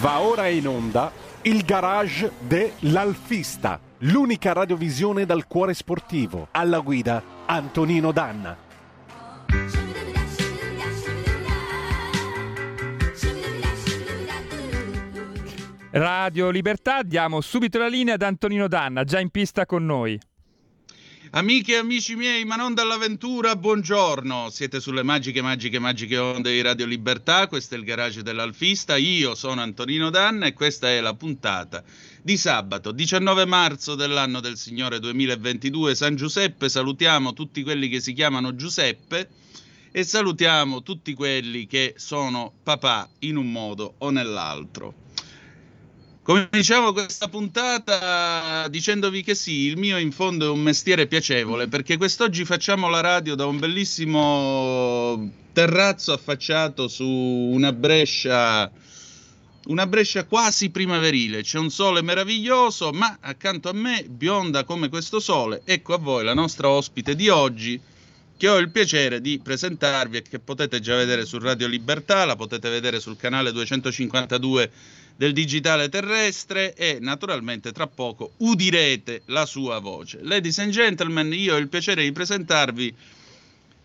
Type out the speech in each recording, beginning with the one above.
Va ora in onda il garage dell'Alfista, l'unica radiovisione dal cuore sportivo. Alla guida Antonino Danna. Radio Libertà, diamo subito la linea ad Antonino Danna, già in pista con noi. Amiche e amici miei, ma non dall'avventura, buongiorno. Siete sulle magiche, magiche, magiche onde di Radio Libertà. Questo è il garage dell'Alfista. Io sono Antonino Danna e questa è la puntata di sabato 19 marzo dell'anno del Signore 2022. San Giuseppe, salutiamo tutti quelli che si chiamano Giuseppe e salutiamo tutti quelli che sono papà in un modo o nell'altro. Cominciamo questa puntata dicendovi che sì, il mio in fondo è un mestiere piacevole perché quest'oggi facciamo la radio da un bellissimo terrazzo affacciato su una brescia una brescia quasi primaverile, c'è un sole meraviglioso, ma accanto a me, bionda come questo sole, ecco a voi la nostra ospite di oggi, che ho il piacere di presentarvi e che potete già vedere su Radio Libertà, la potete vedere sul canale 252 del digitale terrestre e naturalmente tra poco udirete la sua voce. Ladies and gentlemen, io ho il piacere di presentarvi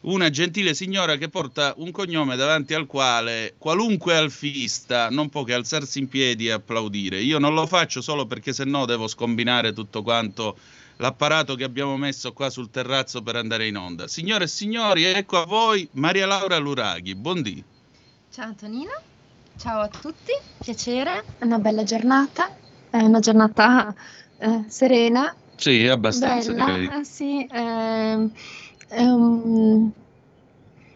una gentile signora che porta un cognome davanti al quale qualunque alfista non può che alzarsi in piedi e applaudire. Io non lo faccio solo perché se no devo scombinare tutto quanto l'apparato che abbiamo messo qua sul terrazzo per andare in onda. Signore e signori, ecco a voi Maria Laura Luraghi. Buondì. Ciao Antonino. Ciao a tutti, piacere, è una bella giornata, è una giornata eh, serena. Sì, abbastanza. Bella, eh, sì, eh, um,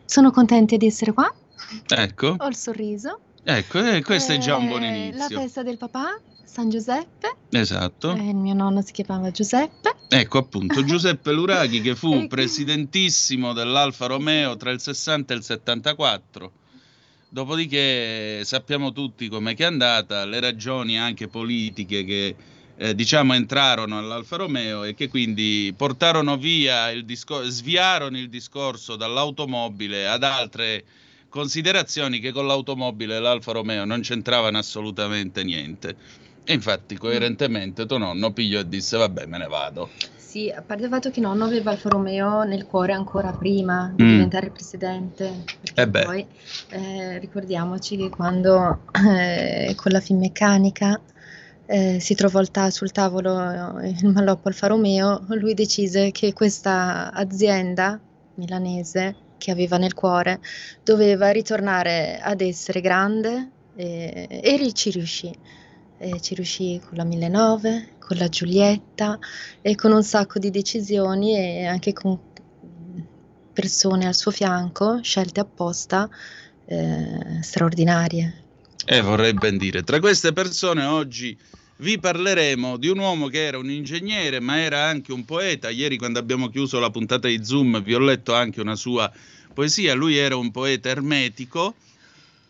sono contenta di essere qua. Ecco. Ho il sorriso. Ecco, e questo è già un buon eh, inizio. La festa del papà, San Giuseppe. Esatto. Eh, il mio nonno si chiamava Giuseppe. Ecco appunto, Giuseppe Luraghi che fu presidentissimo dell'Alfa Romeo tra il 60 e il 74 Dopodiché sappiamo tutti com'è che è andata, le ragioni anche politiche che eh, diciamo entrarono all'Alfa Romeo e che quindi portarono via il discorso, sviarono il discorso dall'automobile ad altre considerazioni che con l'automobile l'Alfa Romeo non c'entravano assolutamente niente. E infatti coerentemente tuo nonno pigliò e disse vabbè me ne vado. Sì, a parte il fatto che nonno aveva Alfa Romeo nel cuore ancora prima di mm. diventare presidente. Eh poi eh, ricordiamoci che quando eh, con la Finmeccanica eh, si trovò sul tavolo eh, il malloppo Alfa Romeo, lui decise che questa azienda milanese che aveva nel cuore doveva ritornare ad essere grande e, e ci riuscì. E ci riuscì con la 1009, con la Giulietta e con un sacco di decisioni e anche con persone al suo fianco, scelte apposta, eh, straordinarie. Eh, vorrei ben dire, tra queste persone oggi vi parleremo di un uomo che era un ingegnere, ma era anche un poeta. Ieri, quando abbiamo chiuso la puntata di Zoom, vi ho letto anche una sua poesia. Lui era un poeta ermetico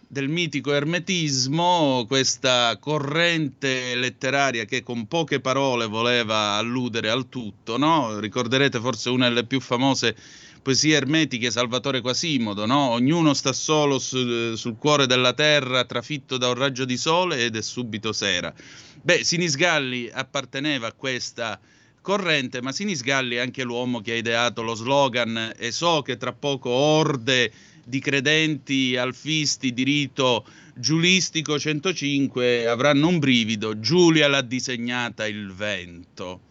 del mitico ermetismo, questa corrente letteraria che con poche parole voleva alludere al tutto, no? Ricorderete forse una delle più famose poesie ermetiche, Salvatore Quasimodo, no? Ognuno sta solo su, sul cuore della terra, trafitto da un raggio di sole ed è subito sera. Beh, Sinisgalli apparteneva a questa corrente, ma Sinisgalli è anche l'uomo che ha ideato lo slogan e so che tra poco orde di credenti alfisti di rito giulistico 105 avranno un brivido, Giulia l'ha disegnata il vento.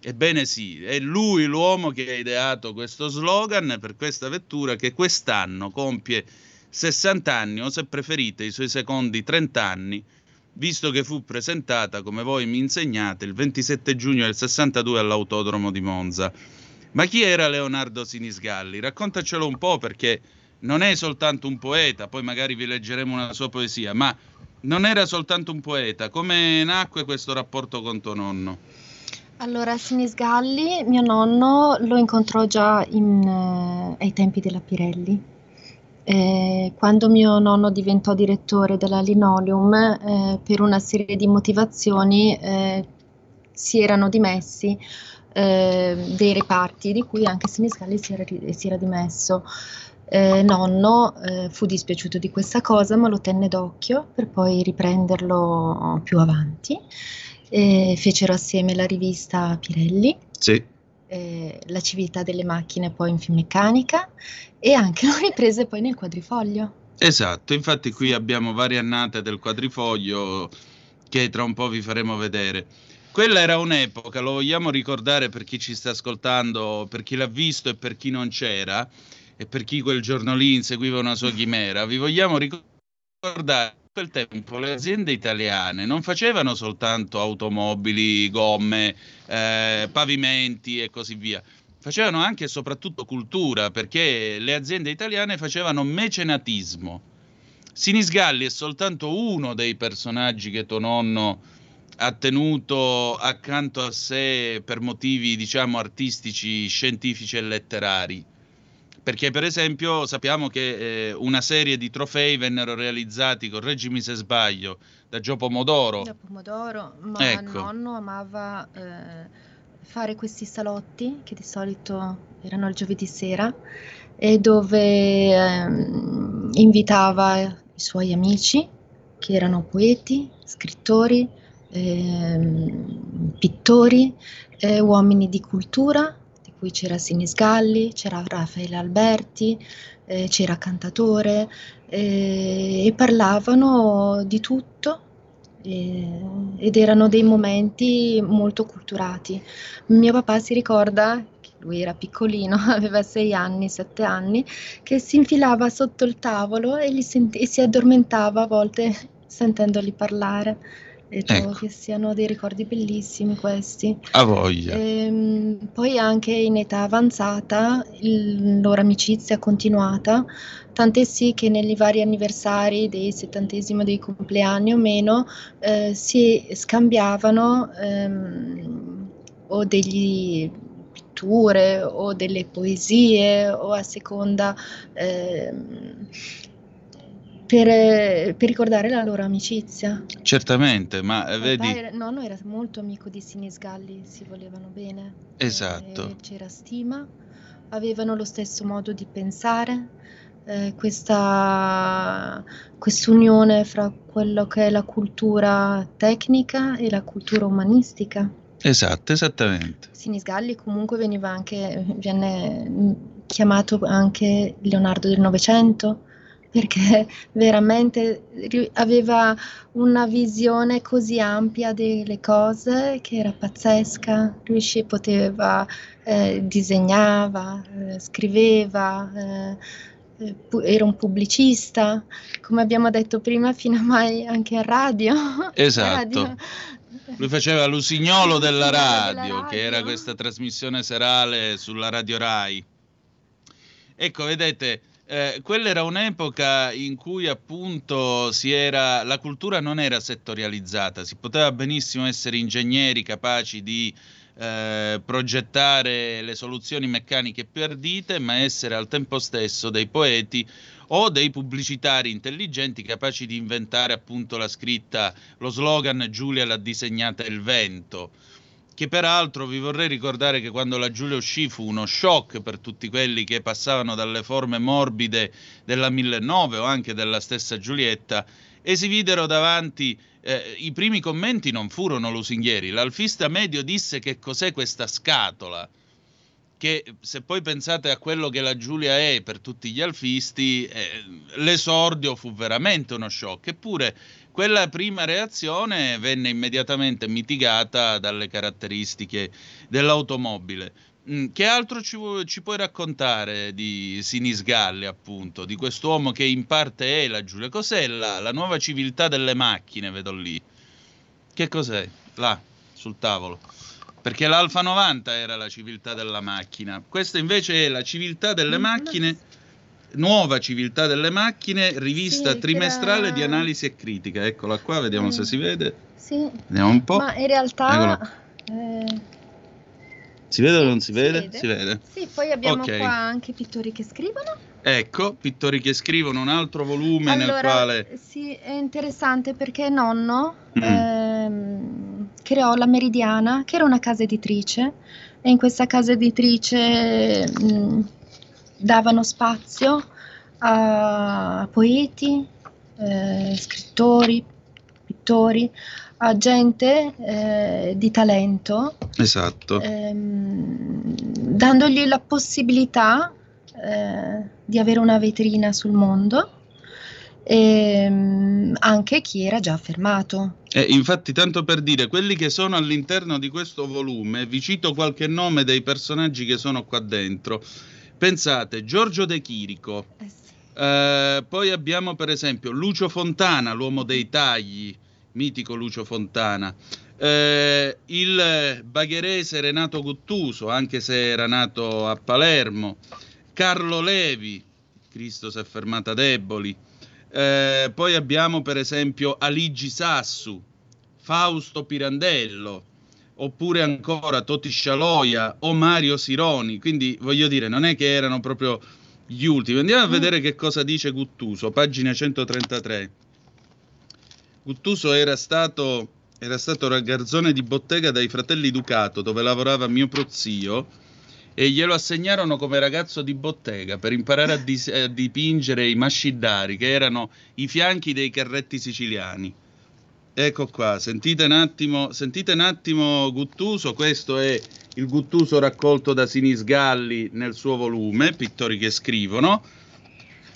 Ebbene sì, è lui l'uomo che ha ideato questo slogan per questa vettura che quest'anno compie 60 anni o se preferite i suoi secondi 30 anni, visto che fu presentata, come voi mi insegnate, il 27 giugno del 62 all'Autodromo di Monza. Ma chi era Leonardo Sinisgalli? Raccontacelo un po' perché non è soltanto un poeta, poi magari vi leggeremo una sua poesia, ma non era soltanto un poeta. Come nacque questo rapporto con tuo nonno? Allora, Sinisgalli, mio nonno, lo incontrò già in, eh, ai tempi della Pirelli. Eh, quando mio nonno diventò direttore della Linoleum, eh, per una serie di motivazioni eh, si erano dimessi eh, dei reparti, di cui anche Sinisgalli si era, si era dimesso. Eh, nonno eh, fu dispiaciuto di questa cosa, ma lo tenne d'occhio per poi riprenderlo più avanti. Eh, fecero assieme la rivista Pirelli. Sì. Eh, la civiltà delle macchine poi in filmeccanica e anche lo riprese poi nel quadrifoglio. Esatto, infatti qui abbiamo varie annate del quadrifoglio che tra un po' vi faremo vedere. Quella era un'epoca, lo vogliamo ricordare per chi ci sta ascoltando, per chi l'ha visto e per chi non c'era e per chi quel giorno lì inseguiva una sua chimera. Vi vogliamo ricordare che quel tempo le aziende italiane non facevano soltanto automobili, gomme, eh, pavimenti e così via. Facevano anche e soprattutto cultura, perché le aziende italiane facevano mecenatismo. Sinisgalli è soltanto uno dei personaggi che tuo nonno ha tenuto accanto a sé per motivi, diciamo, artistici, scientifici e letterari. Perché, per esempio, sappiamo che eh, una serie di trofei vennero realizzati, correggimi se sbaglio, da Gio Pomodoro. Da Pomodoro, ma Ecco. nonno amava eh, fare questi salotti che di solito erano il giovedì sera e dove ehm, invitava i suoi amici che erano poeti, scrittori, ehm, pittori, eh, uomini di cultura, cui c'era Sinisgalli, c'era Raffaele Alberti, eh, c'era Cantatore eh, e parlavano di tutto eh, ed erano dei momenti molto culturati. Mio papà si ricorda lui era piccolino, aveva sei anni, sette anni, che si infilava sotto il tavolo e, li sent- e si addormentava a volte sentendoli parlare. E trovo Ecco. che siano dei ricordi bellissimi questi. A voglia. Ehm, poi anche in età avanzata il- loro amicizia è continuata, tant'è sì che negli vari anniversari dei settantesimo dei compleanni o meno eh, si scambiavano ehm, o degli pitture o delle poesie o a seconda ehm, per, per ricordare la loro amicizia. Certamente, ma eh, Papà vedi, era- nonno era molto amico di Sinisgalli, si volevano bene. Esatto. eh, c'era stima, avevano lo stesso modo di pensare, eh, questa quest'unione fra quello che è la cultura tecnica e la cultura umanistica. esatto, esattamente. Sinisgalli comunque veniva anche, viene mm, chiamato anche Leonardo del Novecento perché veramente aveva una visione così ampia delle cose che era pazzesca, riuscì, poteva, eh, disegnava, eh, scriveva, eh, eh, pu- era un pubblicista, come abbiamo detto prima, fino a mai anche a radio. Esatto. Radio. Lui faceva l'usignolo della radio, che era questa trasmissione serale sulla Radio Rai. Ecco, vedete, eh, quella era un'epoca in cui appunto era, la cultura non era settorializzata, si poteva benissimo essere ingegneri capaci di eh, progettare le soluzioni meccaniche più ardite, ma essere al tempo stesso dei poeti o dei pubblicitari intelligenti capaci di inventare appunto la scritta, lo slogan Giulia l'ha disegnata il vento. Che peraltro vi vorrei ricordare che quando la Giulia uscì fu uno shock per tutti quelli che passavano dalle forme morbide della 1009 o anche della stessa Giulietta e si videro davanti. eh, I primi commenti non furono lusinghieri. L'alfista medio disse che cos'è questa scatola che se poi pensate a quello che la Giulia è per tutti gli alfisti, eh, l'esordio fu veramente uno shock. Eppure quella prima reazione venne immediatamente mitigata dalle caratteristiche dell'automobile. Mm, Che altro ci, ci puoi raccontare di Sinisgalli, appunto, di quest'uomo che in parte è la Giulia? Cos'è la, la nuova civiltà delle macchine, vedo lì? Che cos'è? Là, sul tavolo. Perché l'Alfa 90 era la civiltà della macchina. Questa invece è la civiltà delle Mm, macchine, nuova civiltà delle macchine, rivista Sì, trimestrale era- di analisi e critica. Eccola qua, vediamo Mm. se si vede. Sì, Vediamo un po'. ma in realtà eh, Si vede o non si si vede? vede. Si vede. sì, poi abbiamo Ok. qua anche pittori che scrivono. Ecco, pittori che scrivono un altro volume nel Allora, quale... sì, è interessante perché nonno Mm. ehm, creò la Meridiana, che era una casa editrice, e in questa casa editrice mh, davano spazio a poeti, eh, scrittori, pittori, a gente eh, di talento. Esatto. Ehm, dandogli la possibilità eh, di avere una vetrina sul mondo ehm, anche chi era già affermato. Eh, infatti, tanto per dire, quelli che sono all'interno di questo volume, vi cito qualche nome dei personaggi che sono qua dentro. Pensate, Giorgio De Chirico, eh sì. eh, poi abbiamo per esempio Lucio Fontana, l'uomo dei tagli, mitico Lucio Fontana, eh, il bagherese Renato Guttuso, anche se era nato a Palermo, Carlo Levi, Cristo si è fermata deboli, eh, poi abbiamo per esempio Aligi Sassu, Fausto Pirandello, oppure ancora Toti Scialoia o Mario Sironi, quindi voglio dire, non è che erano proprio gli ultimi. Andiamo a mm. vedere che cosa dice Guttuso, pagina 133. Guttuso era stato, era stato ragazzone di bottega dai fratelli Ducato, dove lavorava mio prozio, e glielo assegnarono come ragazzo di bottega per imparare a, dis- a dipingere i mascidari, che erano i fianchi dei carretti siciliani. Ecco qua, sentite un attimo, sentite un attimo Guttuso, questo è il Guttuso raccolto da Sinisgalli nel suo volume, Pittori che scrivono.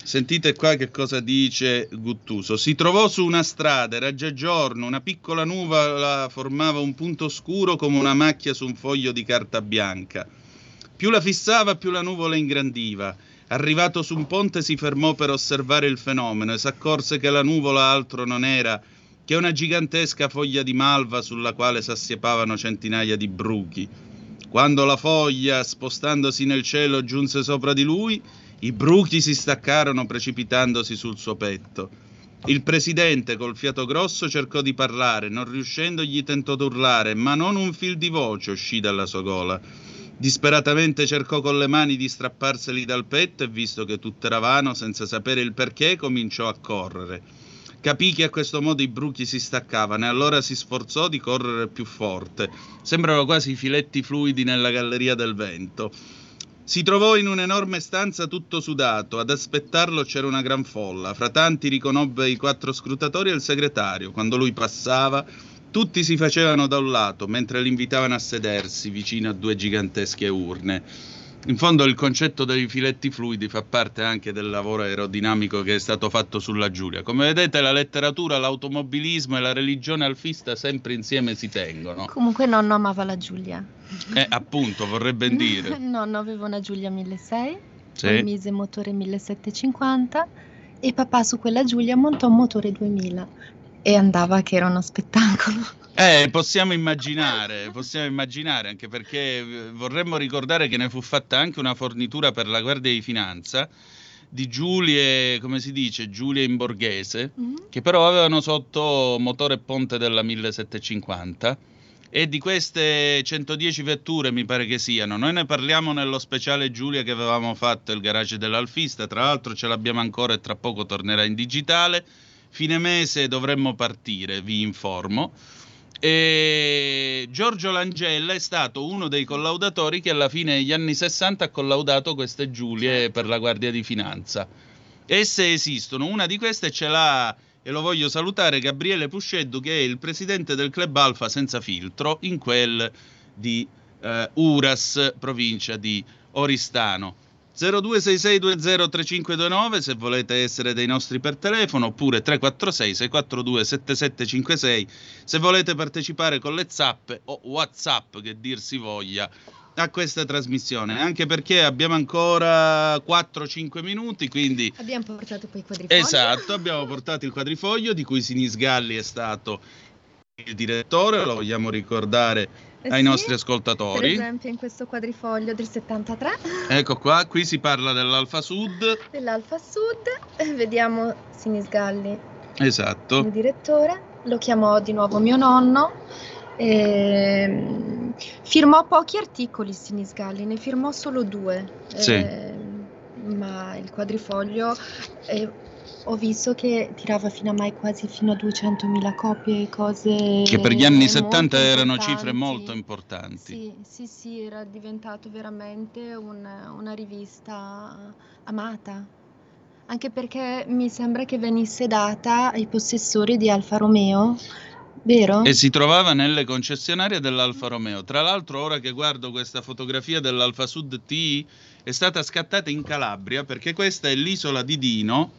Sentite qua che cosa dice Guttuso. Si trovò su una strada, era già giorno, una piccola nuvola formava un punto scuro come una macchia su un foglio di carta bianca. Più la fissava, più la nuvola ingrandiva. Arrivato su un ponte si fermò per osservare il fenomeno e s'accorse che la nuvola altro non era che una gigantesca foglia di malva sulla quale s'assiepavano centinaia di bruchi. Quando la foglia, spostandosi nel cielo, giunse sopra di lui, i bruchi si staccarono precipitandosi sul suo petto. Il presidente, col fiato grosso, cercò di parlare, non riuscendo gli tentò d'urlare, ma non un fil di voce uscì dalla sua gola. Disperatamente cercò con le mani di strapparseli dal petto e, visto che tutto era vano, senza sapere il perché, cominciò a correre. Capì che a questo modo i bruchi si staccavano e allora si sforzò di correre più forte. Sembrano quasi filetti fluidi nella galleria del vento. Si trovò in un'enorme stanza tutto sudato. Ad aspettarlo c'era una gran folla. Fra tanti riconobbe i quattro scrutatori e il segretario. Quando lui passava, tutti si facevano da un lato, mentre l'invitavano a sedersi vicino a due gigantesche urne. In fondo il concetto dei filetti fluidi fa parte anche del lavoro aerodinamico che è stato fatto sulla Giulia. Come vedete la letteratura, l'automobilismo e la religione alfista sempre insieme si tengono. Comunque nonno amava la Giulia. Eh, appunto, vorrebbe dire. nonno aveva una Giulia 1600, sì. mise motore 1750 e papà su quella Giulia montò un motore 2000 e andava che era uno spettacolo. Eh, possiamo immaginare, possiamo immaginare, anche perché eh, vorremmo ricordare che ne fu fatta anche una fornitura per la Guardia di Finanza di Giulie, come si dice, Giulie in borghese, mm-hmm. che però avevano sotto motore ponte della 1750 e di queste 110 vetture mi pare che siano. Noi ne parliamo nello speciale Giulia che avevamo fatto il garage dell'Alfista, tra l'altro ce l'abbiamo ancora e tra poco tornerà in digitale. Fine mese dovremmo partire, vi informo. E Giorgio Langella è stato uno dei collaudatori che alla fine degli anni 60 ha collaudato queste Giulie per la Guardia di Finanza. Esse esistono, una di queste ce l'ha, e lo voglio salutare, Gabriele Pusceddu, che è il presidente del Club Alfa Senza Filtro, in quel di eh, Uras, provincia di Oristano. 0266203529 se volete essere dei nostri per telefono oppure 346 642 7756 se volete partecipare con le zappe o whatsapp che dir si voglia a questa trasmissione. Anche perché abbiamo ancora 4-5 minuti quindi abbiamo portato poi il quadrifoglio. Esatto abbiamo portato il quadrifoglio di cui Sinisgalli è stato il direttore lo vogliamo ricordare eh ai sì, nostri ascoltatori. Per esempio in questo quadrifoglio del 73. Ecco qua, qui si parla dell'Alfa Sud. Dell'Alfa Sud, eh, vediamo Sinisgalli. Esatto. Il direttore, lo chiamò di nuovo mio nonno. E, firmò pochi articoli Sinisgalli, ne firmò solo due. Sì. Eh, ma il quadrifoglio è ho visto che tirava fino a mai quasi fino a 200.000 copie, cose... Che per gli anni 70 erano cifre molto importanti. Sì, sì, sì, era diventato veramente un, una rivista amata. Anche perché mi sembra che venisse data ai possessori di Alfa Romeo, vero? E si trovava nelle concessionarie dell'Alfa Romeo. Tra l'altro, ora che guardo questa fotografia dell'Alfa Sud T, è stata scattata in Calabria perché questa è l'isola di Dino.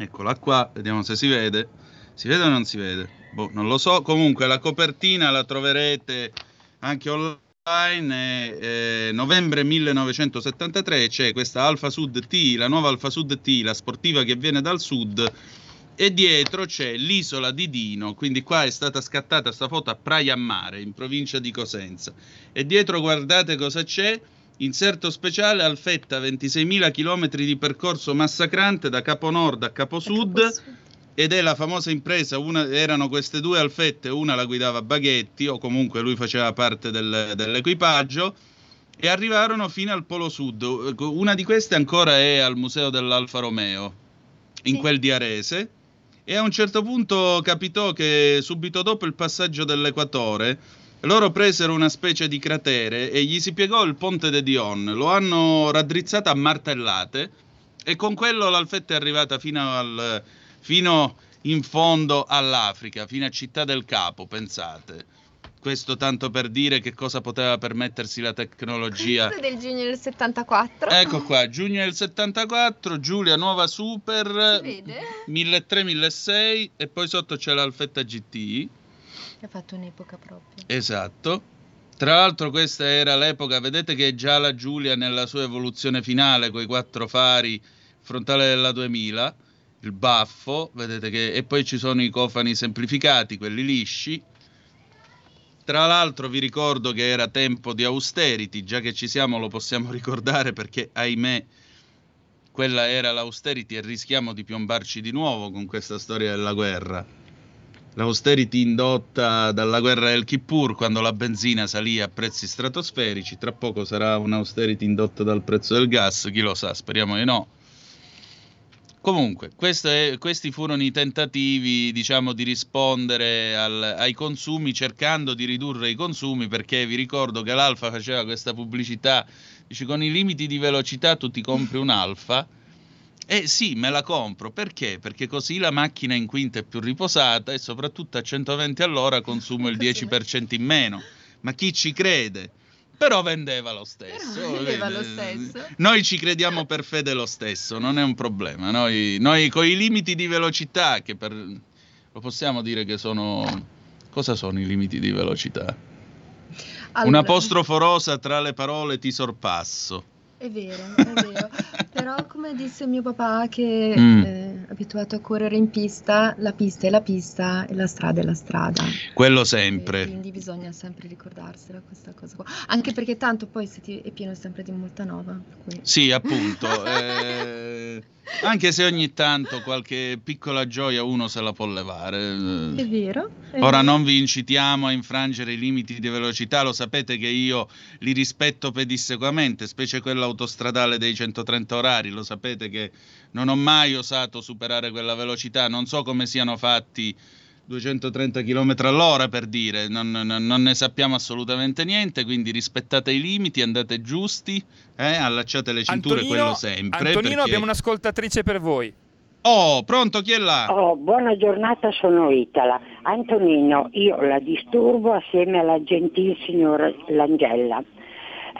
Eccola qua, vediamo se si vede. Si vede o non si vede? Boh, non lo so. Comunque la copertina la troverete anche online eh, novembre 1973 c'è questa Alfa Sud T, la nuova Alfa Sud T, la sportiva che viene dal sud e dietro c'è l'isola di Dino, quindi qua è stata scattata questa foto a Praia Mare in provincia di Cosenza e dietro guardate cosa c'è inserto speciale Alfetta 26.000 km di percorso massacrante da Capo Nord a Capo Sud ed è la famosa impresa, una, erano queste due alfette, una la guidava Baghetti o comunque lui faceva parte del, dell'equipaggio e arrivarono fino al Polo Sud. Una di queste ancora è al Museo dell'Alfa Romeo, in sì. quel di Arese, e a un certo punto capitò che subito dopo il passaggio dell'equatore loro presero una specie di cratere e gli si piegò il ponte de Dion, lo hanno raddrizzata a martellate e con quello l'alfetta è arrivata fino al fino in fondo all'Africa, fino a Città del Capo, pensate. Questo tanto per dire che cosa poteva permettersi la tecnologia. Questo è del giugno del 74. Ecco qua, giugno del 74, Giulia Nuova Super, 1300-1600 e poi sotto c'è l'Alfetta GT. Ha fatto un'epoca proprio. Esatto. Tra l'altro questa era l'epoca, vedete che già la Giulia nella sua evoluzione finale, con i quattro fari frontale della 2000, il baffo, vedete che e poi ci sono i cofani semplificati, quelli lisci. Tra l'altro vi ricordo che era tempo di austerity, già che ci siamo lo possiamo ricordare perché ahimè quella era l'austerity e rischiamo di piombarci di nuovo con questa storia della guerra. L'austerity indotta dalla guerra del Kippur quando la benzina salì a prezzi stratosferici, tra poco sarà un'austerity indotta dal prezzo del gas, chi lo sa, speriamo di no Comunque, è, questi furono i tentativi, diciamo, di rispondere al, ai consumi cercando di ridurre i consumi perché vi ricordo che l'Alfa faceva questa pubblicità, dice con i limiti di velocità tu ti compri un Alfa. Eh sì, me la compro, perché? Perché così la macchina in quinta è più riposata e soprattutto a 120 all'ora consumo il 10% in meno. Ma chi ci crede? Però vendeva lo stesso. Però vendeva lo stesso. Noi ci crediamo per fede lo stesso, non è un problema. Noi, noi con i limiti di velocità, che per, lo possiamo dire che sono... Cosa sono i limiti di velocità? Allora. Un apostrofo rosa tra le parole ti sorpasso. È vero, è vero. Però come disse mio papà che mm. è abituato a correre in pista, la pista è la pista e la strada è la strada. Quello sempre. E quindi bisogna sempre ricordarsela questa cosa qua. Anche perché tanto poi ti, è pieno sempre di molta nova. Cui... Sì, appunto. eh, anche se ogni tanto qualche piccola gioia uno se la può levare. È vero. È Ora vero. non vi incitiamo a infrangere i limiti di velocità, lo sapete che io li rispetto pedissequamente, specie quella autostradale dei 130 orari, lo sapete che non ho mai osato superare quella velocità, non so come siano fatti 230 km all'ora per dire, non, non, non, ne sappiamo assolutamente niente, quindi rispettate i limiti, andate giusti, eh, allacciate le cinture, Antonino, quello sempre. Antonino, perché... abbiamo un'ascoltatrice per voi. Oh, pronto, chi è là? Oh, buona giornata, sono Itala. Antonino, io la disturbo assieme alla gentil signora Langella.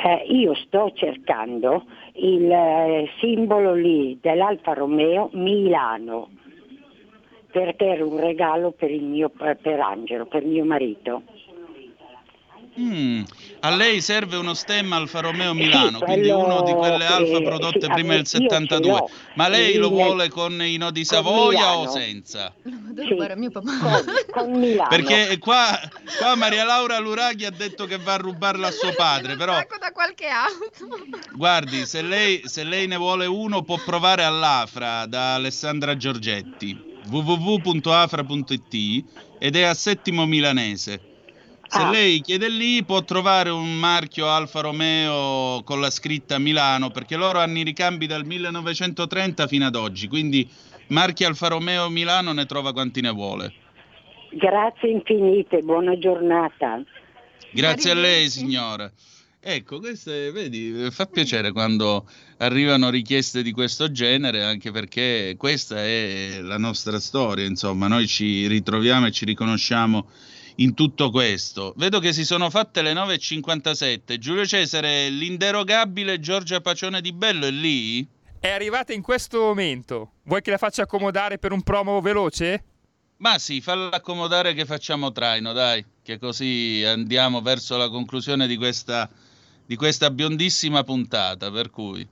Eh, io sto cercando il eh, simbolo lì dell'Alfa Romeo Milano, perché era un regalo per, mio, per Angelo, per mio marito. Mm. A lei serve uno stemma Alfa Romeo Milano, sì, quindi uno di quelle Alfa prodotte sì, prima del 72. Ma lei lo vuole con i nodi Savoia o senza? Sì. Con, con Milano. Perché qua, qua, Maria Laura Luraghi ha detto che va a rubarla a suo padre, però... da qualche auto. Guardi, se lei, se lei ne vuole uno può provare all'Afra da Alessandra Giorgetti www.afra.it ed è a Settimo Milanese. Se ah. lei chiede lì può trovare un marchio Alfa Romeo con la scritta Milano perché loro hanno i ricambi dal 1930 fino ad oggi, quindi marchi Alfa Romeo Milano ne trova quanti ne vuole. Grazie infinite, buona giornata. Grazie a lei signora. Ecco, queste, vedi, fa piacere quando arrivano richieste di questo genere, anche perché questa è la nostra storia, insomma, noi ci ritroviamo e ci riconosciamo in tutto questo. Vedo che si sono fatte le 9.57. Giulio Cesare, l'inderogabile Giorgia Pacione di Bello è lì? È arrivata in questo momento. Vuoi che la faccia accomodare per un promo veloce? Ma sì, falla accomodare che facciamo traino, dai, che così andiamo verso la conclusione di questa, di questa biondissima puntata, per cui...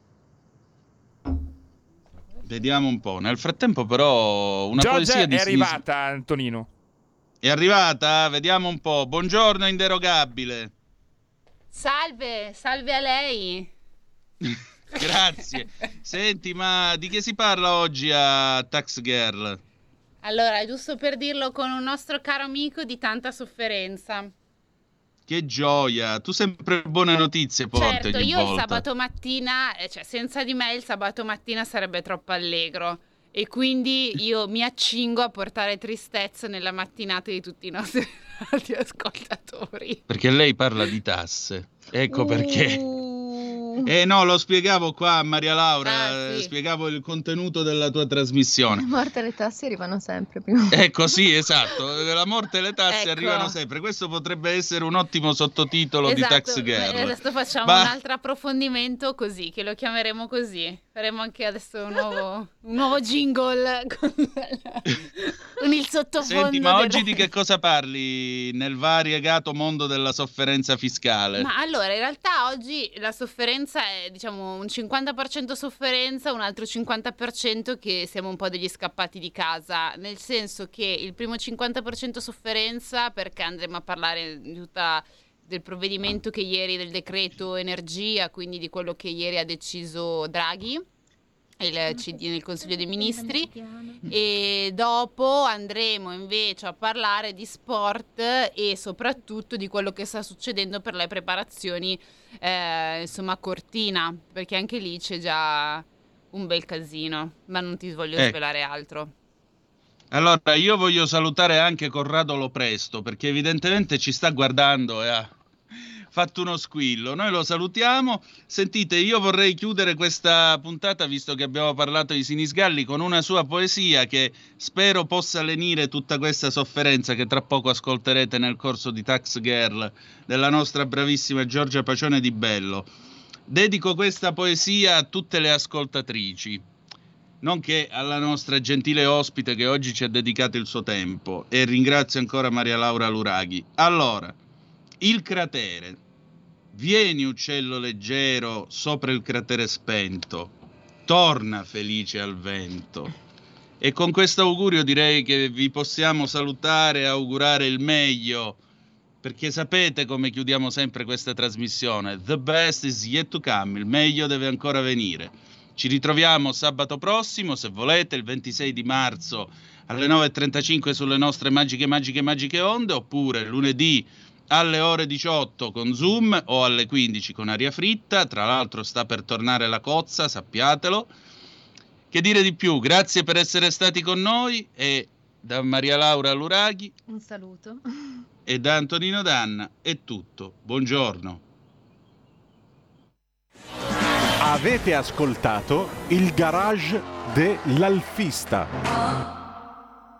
Vediamo un po'. Nel frattempo però una Giorgia poesia di è arrivata, Antonino. È arrivata? Vediamo un po'. Buongiorno, inderogabile. Salve, salve a lei. Grazie. Senti, ma di che si parla oggi a Tax Girl? Allora, giusto per dirlo con un nostro caro amico di tanta sofferenza. Che gioia. Tu sempre buone notizie porti certo, io il volta. sabato mattina, eh, cioè senza di me il sabato mattina sarebbe troppo allegro. E quindi io mi accingo a portare tristezza nella mattinata di tutti i nostri ascoltatori. Perché lei parla di tasse. Ecco perché. Eh no, lo spiegavo qua a Maria Laura, Ah, sì. spiegavo il contenuto della tua trasmissione. La morte e le tasse arrivano sempre prima. Ecco, sì, esatto. La morte e le tasse Ecco. arrivano sempre. Questo potrebbe essere un ottimo sottotitolo di esatto, Tax Girl. eh, adesso facciamo Ma- un altro approfondimento così, che lo chiameremo così. Faremo anche adesso un nuovo, un nuovo jingle con, con il sottofondo. Senti, ma oggi di che cosa parli nel variegato mondo della sofferenza fiscale? Ma allora, in realtà oggi la sofferenza è diciamo un 50% sofferenza, un altro 50% che siamo un po' degli scappati di casa, nel senso che il primo 50% sofferenza perché andremo a parlare di tutta del provvedimento che ieri del decreto energia, quindi di quello che ieri ha deciso Draghi il CD nel Consiglio dei Ministri. e dopo andremo invece a parlare di sport e soprattutto di quello che sta succedendo per le preparazioni eh, insomma a Cortina perché anche lì c'è già un bel casino ma non ti voglio Ecco. svelare altro. Allora, io voglio salutare anche Corrado Lopresto perché evidentemente ci sta guardando e ha fatto uno squillo. Noi lo salutiamo. Sentite, io vorrei chiudere questa puntata, visto che abbiamo parlato di Sinisgalli, con una sua poesia che spero possa lenire tutta questa sofferenza che tra poco ascolterete nel corso di Tax Girl della nostra bravissima Giorgia Pacione di Bello. Dedico questa poesia a tutte le ascoltatrici nonché alla nostra gentile ospite che oggi ci ha dedicato il suo tempo e ringrazio ancora Maria Laura Luraghi. Allora, il cratere. Vieni uccello leggero sopra il cratere spento, torna felice al vento. E con questo augurio direi che vi possiamo salutare e augurare il meglio, perché sapete come chiudiamo sempre questa trasmissione. The best is yet to come, il meglio deve ancora venire. Ci ritroviamo sabato prossimo, se volete, il 26 di marzo alle 9.35 sulle nostre magiche, magiche, magiche onde, oppure lunedì alle ore 18 con Zoom o alle 15 con aria fritta. Tra l'altro sta per tornare la cozza, sappiatelo. Che dire di più? Grazie per essere stati con noi e da Maria Laura Luraghi Un saluto. e da Antonino Danna è tutto. Buongiorno. Avete ascoltato il garage dell'alfista.